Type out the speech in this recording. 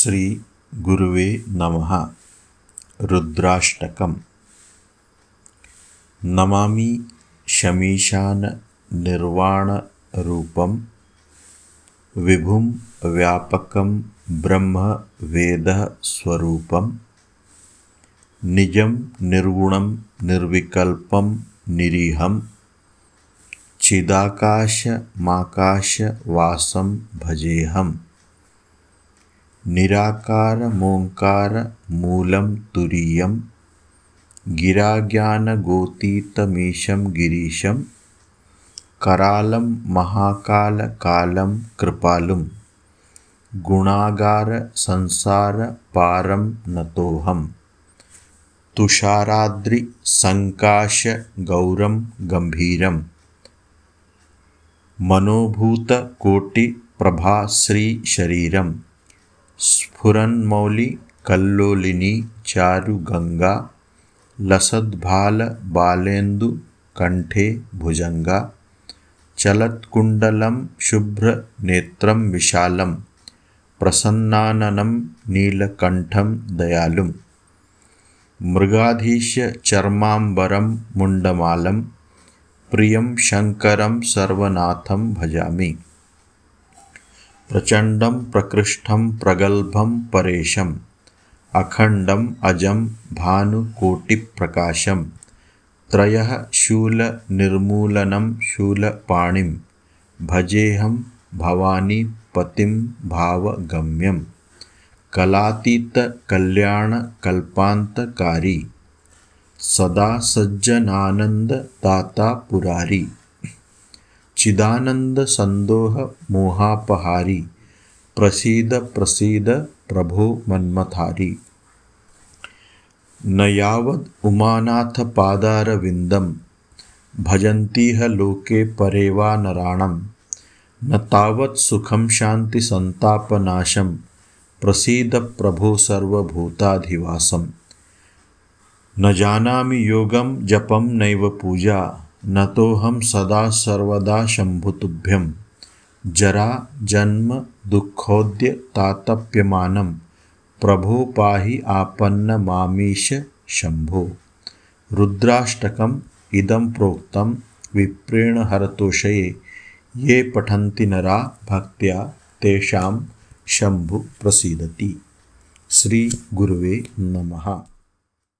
श्रीगुरुवे नमः। रुद्राष्टकम्। नमामि शमीशाननिर्वाणरूपं विभुं व्यापकं ब्रह्मवेदः स्वरूपं निजं निर्गुणं निर्विकल्पं निरीहं चिदाकाशमाकाशवासं भजेऽहम् निराकारमोङ्कारमूलं तुरीयं गिराज्ञानगोतीतमीशं गिरीशं करालं महाकालकालं कृपालुं गुणागारसंसारपारं नतोऽहं तुषाराद्रिसङ्काशगौरं गम्भीरं मनोभूतकोटिप्रभाश्रीशरीरम् स्फुरन्मौलिकल्लोलिनी चारुगङ्गा लसद्भालबालेन्दुकण्ठे भुजङ्गा चलत्कुण्डलं शुभ्रनेत्रं विशालं प्रसन्नाननं नीलकण्ठं दयालुं मृगाधीशचर्माम्बरं मुण्डमालं प्रियं शङ्करं सर्वनाथं भजामि प्रचण्डं प्रकृष्टं प्रगल्भं परेशम् अखण्डम् अजं भानुकोटिप्रकाशं त्रयः शूलनिर्मूलनं शूलपाणिं भजेऽहं भवानीपतिं भावगम्यं कलातीतकल्याणकल्पान्तकारी सदा सज्जनानन्ददाता पुरारी चिदानन्दसन्दोहमोहापहारी प्रभो मन्मथारी। न यावद् उमानाथपादारविन्दं भजन्तीह लोके परे वा नराणं न तावत् सुखं शान्तिसन्तापनाशं प्रसीद प्रभो सर्वभूताधिवासं। न जानामि योगं जपं नैव पूजा नतोऽहं सदा सर्वदा शम्भुतुभ्यं जराजन्मदुःखोद्यतातप्यमानं प्रभो पाहि आपन्नमामीश शम्भो रुद्राष्टकम् इदं प्रोक्तं विप्रेण हरतोषये ये पठन्ति नरा भक्त्या तेषां शम्भु प्रसीदति। श्रीगुरुवे नमः।